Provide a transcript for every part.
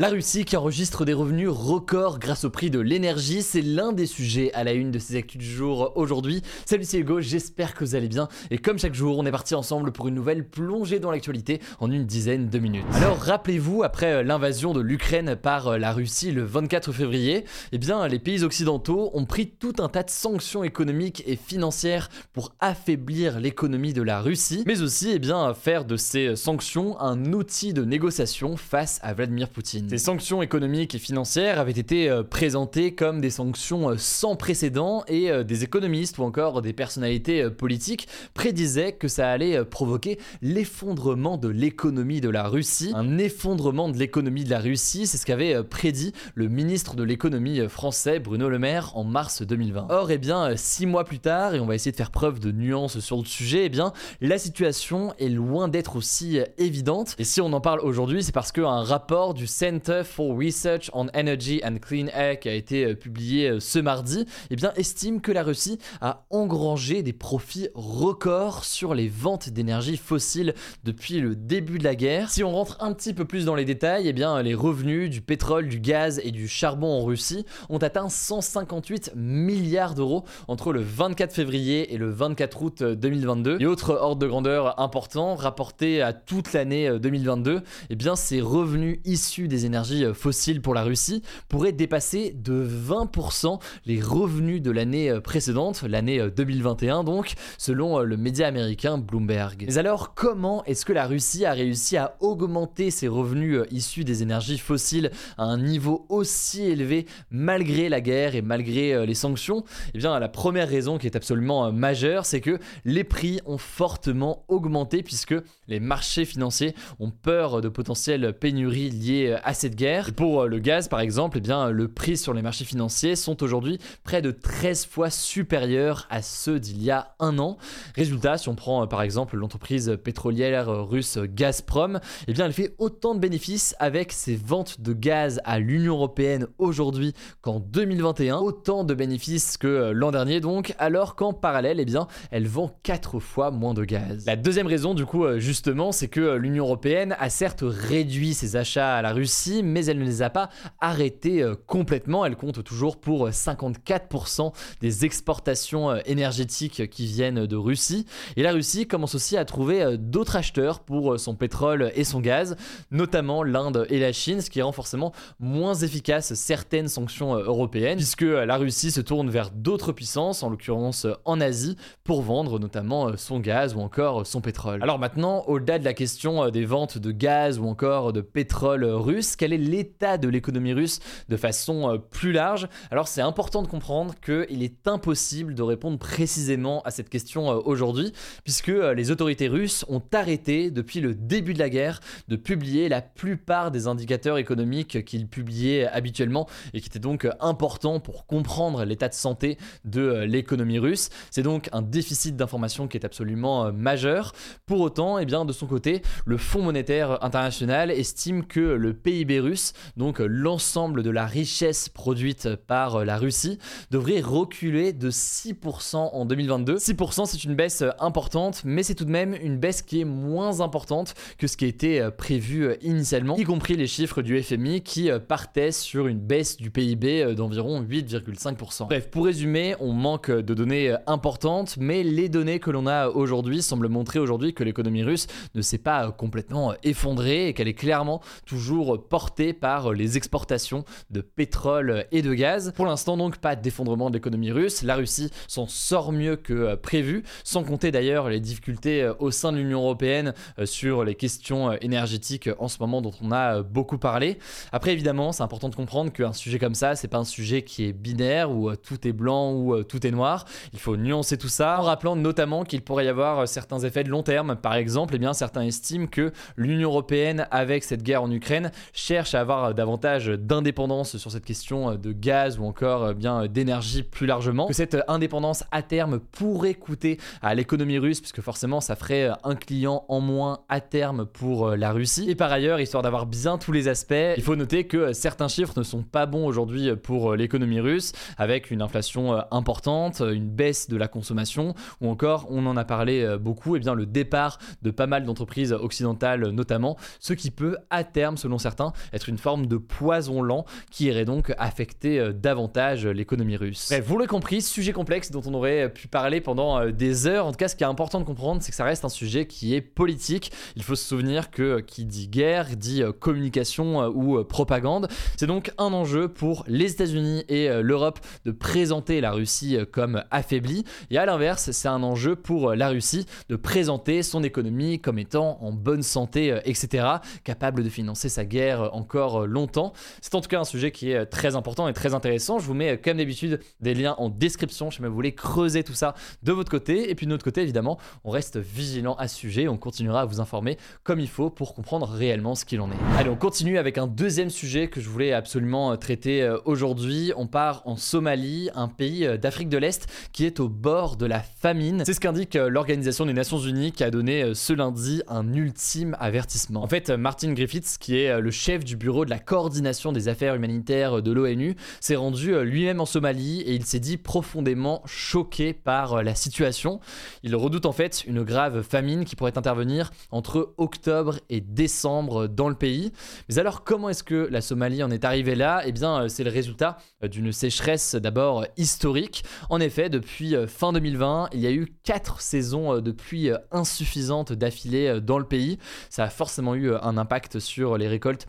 La Russie qui enregistre des revenus records grâce au prix de l'énergie, c'est l'un des sujets à la une de ces actus du jour aujourd'hui. Salut c'est Hugo, j'espère que vous allez bien et comme chaque jour on est parti ensemble pour une nouvelle plongée dans l'actualité en une dizaine de minutes. Alors rappelez-vous, après l'invasion de l'Ukraine par la Russie le 24 février, eh bien les pays occidentaux ont pris tout un tas de sanctions économiques et financières pour affaiblir l'économie de la Russie, mais aussi eh bien faire de ces sanctions un outil de négociation face à Vladimir Poutine. Ces sanctions économiques et financières avaient été euh, présentées comme des sanctions euh, sans précédent et euh, des économistes ou encore des personnalités politiques prédisaient que ça allait provoquer l'effondrement de l'économie de la Russie. Un effondrement de l'économie de la Russie, c'est ce qu'avait prédit le ministre de l'économie français Bruno Le Maire en mars 2020. Or, eh bien, six mois plus tard, et on va essayer de faire preuve de nuance sur le sujet, eh bien, la situation est loin d'être aussi évidente. Et si on en parle aujourd'hui, c'est parce qu'un rapport du Center for Research on Energy and Clean Air qui a été euh, publié euh, ce mardi, eh bien, estime que la Russie a engrangé des profits records sur les ventes d'énergie fossile depuis le début de la guerre. Si on rentre un petit peu plus dans les détails, eh bien, les revenus du pétrole, du gaz et du charbon en Russie ont atteint 158 milliards d'euros entre le 24 février et le 24 août 2022. Et autre ordre de grandeur important, rapporté à toute l'année euh, 2022, eh bien, ces revenus issus des énergies euh, fossiles pour la Russie pourraient dépasser de 20% les revenus de l'année euh, précédente, l'année euh, 2021 donc, selon euh, le média américain Bloomberg. Mais alors, comment est-ce que la Russie a réussi à augmenter ses revenus euh, issus des énergies fossiles à un niveau aussi élevé malgré la guerre et malgré euh, les sanctions? Eh bien, la première raison qui est absolument euh, majeure, c'est que les prix ont fortement augmenté puisque les marchés financiers ont peur de potentielles pénuries liées à cette guerre. Pour euh, le gaz, par exemple, eh bien, le prix sur les marchés financiers sont aujourd'hui près de 13 fois supérieurs à ceux d'il y a un an. Résultat, si on prend euh, par exemple l'entreprise pétrolière euh, russe Gazprom, eh bien, elle fait autant de bénéfices avec ses ventes de gaz à l'Union européenne aujourd'hui qu'en 2021, autant de bénéfices que l'an dernier donc, alors qu'en parallèle, eh bien, elle vend 4 fois moins de gaz. La deuxième raison, du coup, justement, c'est que l'Union européenne a certes réduit ses achats à la Russie, mais elle ne les a pas arrêtés euh, complètement. Elle compte toujours pour euh, 54% des exportations euh, énergétiques qui viennent de Russie. Et la Russie commence aussi à trouver euh, d'autres acheteurs pour euh, son pétrole et son gaz, notamment l'Inde et la Chine, ce qui rend forcément moins efficace certaines sanctions euh, européennes, puisque euh, la Russie se tourne vers d'autres puissances, en l'occurrence euh, en Asie, pour vendre notamment euh, son gaz ou encore euh, son pétrole. Alors maintenant, au-delà de la question euh, des ventes de gaz ou encore de pétrole euh, quel est l'état de l'économie russe de façon euh, plus large? Alors c'est important de comprendre qu'il est impossible de répondre précisément à cette question euh, aujourd'hui, puisque euh, les autorités russes ont arrêté depuis le début de la guerre de publier la plupart des indicateurs économiques qu'ils publiaient habituellement et qui étaient donc importants pour comprendre l'état de santé de l'économie russe. C'est donc un déficit d'information qui est absolument majeur. Pour autant, eh bien, de son côté, le Fonds monétaire international estime que le PIB russe, donc euh, l'ensemble de la richesse produite par euh, la Russie, devrait reculer de 6% en 2022. 6% c'est une baisse euh, importante, mais c'est tout de même une baisse qui est moins importante que ce qui était prévu initialement, y compris les chiffres du FMI qui partaient sur une baisse du PIB d'environ 8,5%. Bref, pour résumer, on manque de données importantes, mais les données que l'on a aujourd'hui semblent montrer aujourd'hui que l'économie russe ne s'est pas complètement effondrée et qu'elle est clairement toujours porté par les exportations de pétrole et de gaz. Pour l'instant donc pas d'effondrement de l'économie russe, la Russie s'en sort mieux que prévu, sans compter d'ailleurs les difficultés au sein de l'Union européenne sur les questions énergétiques en ce moment dont on a beaucoup parlé. Après évidemment c'est important de comprendre qu'un sujet comme ça c'est pas un sujet qui est binaire où tout est blanc ou tout est noir, il faut nuancer tout ça en rappelant notamment qu'il pourrait y avoir certains effets de long terme, par exemple, eh bien, certains estiment que l'Union européenne, avec cette guerre en Ukraine, cherche à avoir davantage d'indépendance sur cette question de gaz ou encore eh bien d'énergie plus largement. Que cette indépendance à terme pourrait coûter à l'économie russe, puisque forcément ça ferait un client en moins à terme pour la Russie. Et par ailleurs, histoire d'avoir bien tous les aspects, il faut noter que certains chiffres ne sont pas bons aujourd'hui pour l'économie russe, avec une inflation importante, une baisse de la consommation, ou encore, on en a parlé beaucoup, et eh bien le départ de pas mal d'entreprises occidentales notamment, ce qui peut à terme, selon certains, être une forme de poison lent qui irait donc affecter euh, davantage l'économie russe. Bref, vous l'avez compris, sujet complexe dont on aurait pu parler pendant euh, des heures. En tout cas, ce qui est important de comprendre, c'est que ça reste un sujet qui est politique. Il faut se souvenir que euh, qui dit guerre dit communication ou propagande. C'est donc un enjeu pour les États-Unis et l'Europe de présenter la Russie comme affaiblie. Et à l'inverse, c'est un enjeu pour la Russie de présenter son économie comme étant en bonne santé, euh, etc., capable de financer sa guerre euh, encore euh, longtemps. C'est en tout cas un sujet qui est très important et très intéressant. Je vous mets, comme d'habitude, des liens en description si vous voulez creuser tout ça de votre côté. Et puis de notre côté, évidemment, on reste vigilant à ce sujet. On continuera à vous informer comme il faut pour comprendre réellement ce qu'il en est. Allez, on continue avec un deuxième sujet que je voulais absolument traiter aujourd'hui. On part en Somalie, un pays d'Afrique de l'Est qui est au bord de la famine. C'est ce qu'indique l'Organisation des Nations Unies qui a donné euh, ce lundi un ultime avertissement. En fait, Martin Griffiths, qui est euh, le chef du bureau de la coordination des affaires humanitaires de l'ONU, s'est rendu euh, lui-même en Somalie et il s'est dit profondément choqué par la situation. Il redoute en fait une grave famine qui pourrait intervenir entre octobre et décembre dans le pays. Mais alors comment est-ce que la Somalie en est arrivée là? Eh bien, c'est le résultat d'une sécheresse d'abord historique. En effet, depuis fin 2020, il y a eu quatre saisons de pluie insuffisante d'affilée euh, dans le pays. Ça a forcément eu euh, un impact sur les récoltes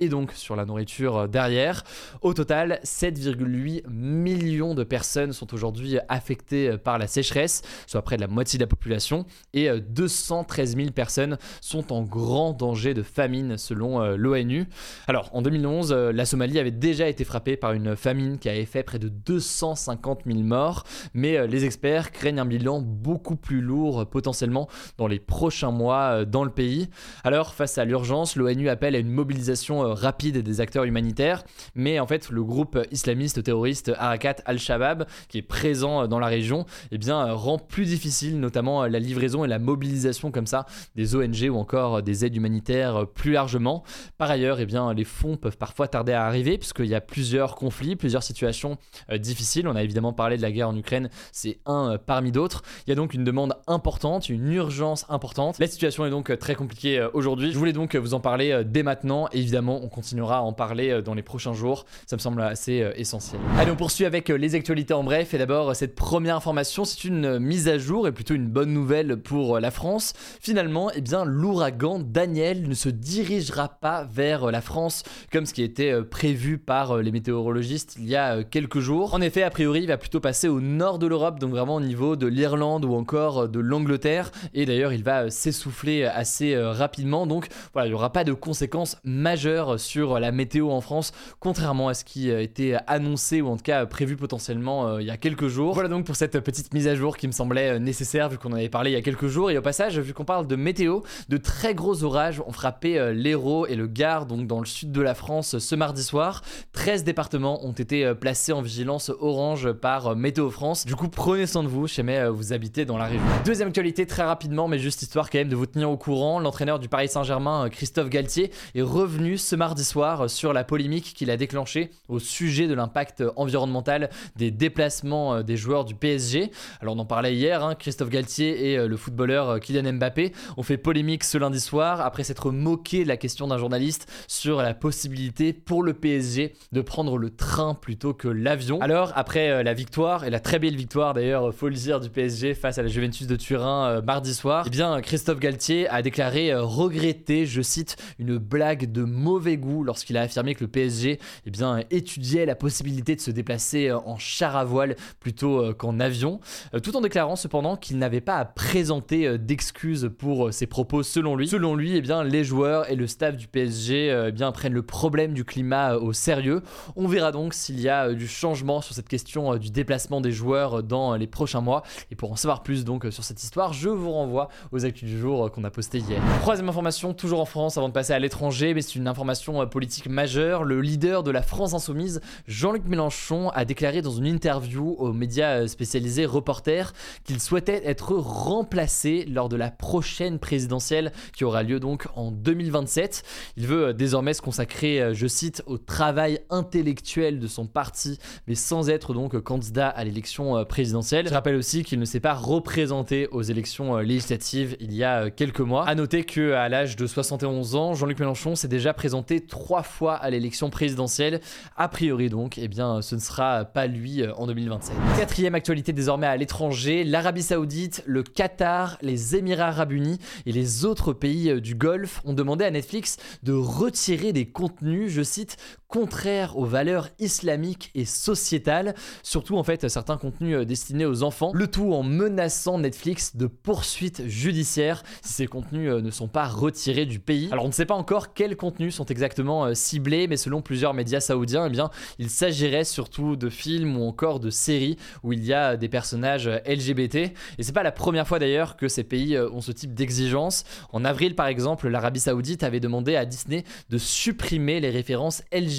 et donc sur la nourriture euh, derrière. Au total, 7,8 millions de personnes sont aujourd'hui affectées par la sécheresse, soit près de la moitié de la population, et 213 000 personnes sont en grand danger de famine selon l'ONU. Alors en 2011, la Somalie avait déjà été frappée par une famine qui avait fait près de 250 000 morts, mais les experts craignent un bilan beaucoup plus lourd potentiellement dans les prochains mois euh, dans le pays. Alors, face à l'urgence, l'ONU appelle à une mobilisation euh, rapide des acteurs humanitaires, mais en fait, le groupe islamiste terroriste Arakat al-Shabaab, qui est présent euh, dans la région, eh bien, rend plus difficile notamment la livraison et la mobilisation comme ça des ONG ou encore des aides humanitaires plus largement. Par ailleurs, eh bien, les fonds peuvent parfois tarder à arriver puisqu'il y a plusieurs conflits, plusieurs situations difficiles. On a évidemment parlé de la guerre en Ukraine, c'est un parmi d'autres. Il y a donc une demande importante, une urgence importante. La situation est donc euh, très compliquée euh, aujourd'hui. Je voulais donc euh, vous en parler dès maintenant. évidemment, on continuera à en parler dans les prochains jours. Ça me semble assez essentiel. Allez, on poursuit avec les actualités en bref. Et d'abord, cette première information, c'est une mise à jour et plutôt une bonne nouvelle pour la France. Finalement, eh bien, l'ouragan Daniel ne se dirigera pas vers la France comme ce qui était prévu par les météorologistes il y a quelques jours. En effet, a priori, il va plutôt passer au nord de l'Europe, donc vraiment au niveau de l'Irlande ou encore de l'Angleterre. Et d'ailleurs, il va euh, s'essouffler euh, assez euh, rapidement. Donc voilà, il n'y aura pas de conséquences majeures sur la météo en France, contrairement à ce qui était annoncé ou en tout cas prévu potentiellement il y a quelques jours. Voilà donc pour cette petite mise à jour qui me semblait nécessaire vu qu'on en avait parlé il y a quelques jours. Et au passage, vu qu'on parle de météo, de très gros orages ont frappé l'Hérault et le Gard, donc dans le sud de la France, ce mardi soir. 13 départements ont été placés en vigilance orange par Météo France. Du coup, prenez soin de vous, chez jamais vous habitez dans la région. Deuxième actualité très rapidement, mais juste histoire quand même de vous tenir au courant, l'entraîneur du Paris Saint-Germain, euh, Christophe Galtier, est revenu ce mardi soir euh, sur la polémique qu'il a déclenchée au sujet de l'impact environnemental des déplacements euh, des joueurs du PSG. Alors on en parlait hier, hein, Christophe Galtier et le footballeur Kylian Mbappé ont fait polémique ce lundi soir après s'être moqué de la question d'un journaliste sur la possibilité pour le PSG de prendre le train plutôt que l'avion. Alors après la victoire, et la très belle victoire d'ailleurs, faut le dire, du PSG face à la Juventus de Turin mardi soir, eh bien, Christophe Galtier a déclaré euh, regretter, je cite, une blague de mauvais goût lorsqu'il a affirmé que le PSG eh bien, étudiait la possibilité de se déplacer en char à voile plutôt qu'en avion, tout en déclarant cependant qu'il n'avait pas à présenter d'excuses pour ses propos selon lui. Selon lui, eh bien, les joueurs et le staff du PSG eh bien, prennent le problème du climat au sérieux. On verra donc s'il y a du changement sur cette question du déplacement des joueurs dans les prochains mois. Et pour en savoir plus donc sur cette histoire, je vous renvoie aux actus du jour qu'on a posté hier. Troisième information, toujours en France avant de passer à l'étranger, mais c'est une information politique majeure. Le leader de la France Insoumise, Jean-Luc Mélenchon, a déclaré dans une interview aux médias spécialisés Reporters qu'il souhaitait être remplacé lors de la prochaine présidentielle qui aura lieu donc en 2027. Il veut désormais se consacrer, je cite, au travail intellectuel de son parti, mais sans être donc candidat à l'élection présidentielle. Je rappelle aussi qu'il ne s'est pas représenté aux élections législatives il y a quelques mois. À noter que à l'âge de 71 ans, Jean-Luc Mélenchon s'est déjà présenté trois fois à l'élection présidentielle. A priori donc, eh bien, ce ne sera pas lui en 2027. Quatrième actualité désormais à l'étranger, l'Arabie Saoudite, le Qatar, les Émirats Arabes Unis et les autres pays du Golfe ont demandé à Netflix de retirer des contenus, je cite, contraires aux valeurs islamiques et sociétales, surtout en fait certains contenus destinés aux enfants, le tout en menaçant Netflix de poursuites judiciaires si ces contenus ne sont pas retirés du pays. Alors on ne sait pas encore quels contenus sont exactement ciblés, mais selon plusieurs médias saoudiens, eh bien, il s'agirait surtout de films ou encore de séries où il y a des personnages LGBT. Et c'est pas la première fois d'ailleurs que ces pays ont ce type d'exigence. En avril par exemple, l'Arabie Saoudite avait demandé à Disney de supprimer les références LGBT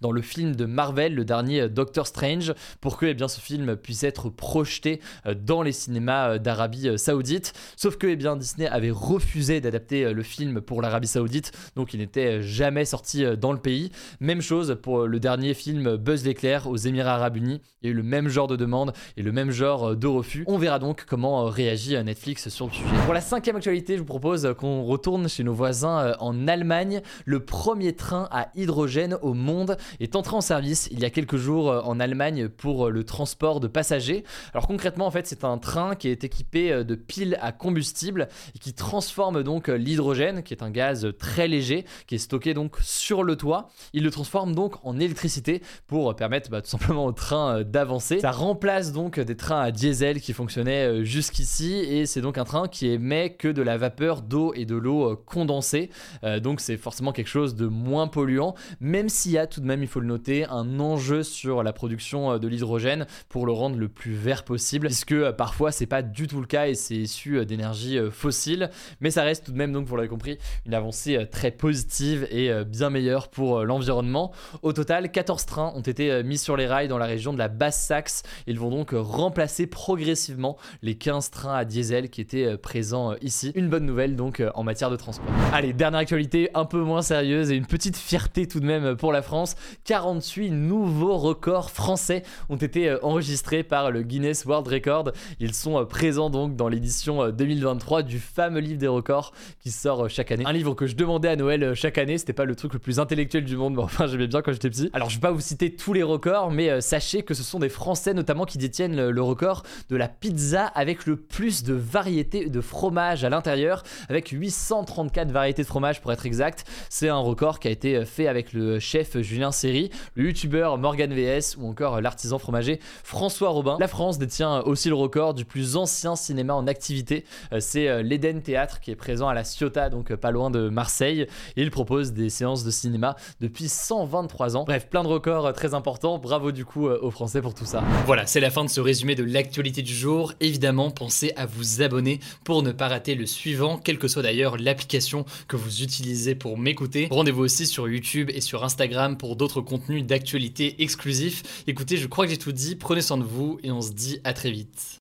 dans le film de Marvel, le dernier Doctor Strange, pour que eh bien, ce film puisse être projeté dans les cinémas d'Arabie Saoudite. Sauf que eh bien, Disney avait refusé d'adapter le film pour l'Arabie Saoudite, donc il n'était jamais sorti dans le pays. Même chose pour le dernier film Buzz l'éclair aux Émirats Arabes Unis. Il y a eu le même genre de demande et le même genre de refus. On verra donc comment réagit Netflix sur le sujet. Pour la cinquième actualité, je vous propose qu'on retourne chez nos voisins en Allemagne. Le premier train à hydrogène au monde est entré en service il y a quelques jours en Allemagne pour le transport de passagers. Alors concrètement, en fait, c'est un train qui est équipé de piles à combustible et qui transforme donc l'hydrogène, qui est un gaz très léger, qui est stocké donc sur le toit. Il le transforme donc en électricité pour permettre bah, tout simplement au train d'avancer. Ça remplace donc des trains à diesel qui fonctionnaient jusqu'ici et c'est donc un train qui émet que de la vapeur d'eau et de l'eau condensée. Euh, donc c'est forcément quelque chose de moins polluant, même s'il y a tout de même, il faut le noter, un enjeu sur la production de l'hydrogène pour le rendre le plus vert possible, puisque parfois c'est pas du tout le cas et c'est issu d'énergie fossile, mais ça reste tout de même donc vous l'avez compris une avancée très positive et bien meilleure pour l'environnement. Au total, 14 trains ont été mis sur les rails dans la région de la Basse-Saxe. Ils vont donc remplacer progressivement les 15 trains à diesel qui étaient présents ici. Une bonne nouvelle donc en matière de transport. Allez, dernière actualité un peu moins sérieuse et une petite fierté tout de même pour la France. 48 nouveaux records français ont été enregistrés par le Guinness World Record. Ils sont présents donc dans l'édition 2023 du fameux livre des records qui sort chaque année. Un livre que je demandais à Noël chaque année, c'était pas le truc le plus intellectuel du monde, mais enfin j'aimais bien quand j'étais petit. Alors je vais pas vous citer tous les records, mais sachez que ce sont des Français notamment qui détiennent le record de la pizza avec le plus de variétés de fromage à l'intérieur, avec 834 variétés de fromage pour être exact. C'est un record qui a été fait avec le chef Julien Serry, le youtubeur Morgan VS ou encore l'artisan fromager François Robin. La France détient aussi le record du plus ancien cinéma en activité. C'est l'Eden Théâtre qui est présent à la Ciotat, donc pas loin de Marseille. Il propose des séances de cinéma depuis 123 ans. Bref, plein de records très importants. Bravo du coup aux Français pour tout ça. Voilà, c'est la fin de ce résumé de l'actualité du jour. Évidemment, pensez à vous abonner pour ne pas rater le suivant, quelle que soit d'ailleurs l'application que vous utilisez pour m'écouter. Rendez-vous aussi sur YouTube et sur Instagram pour d'autres contenus d'actualité exclusifs. Écoutez, je crois que j'ai tout dit. Prenez soin de vous et on se dit à très vite.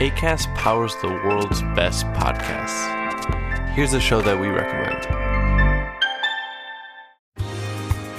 ACAST powers the world's best podcasts. Here's a show that we recommend.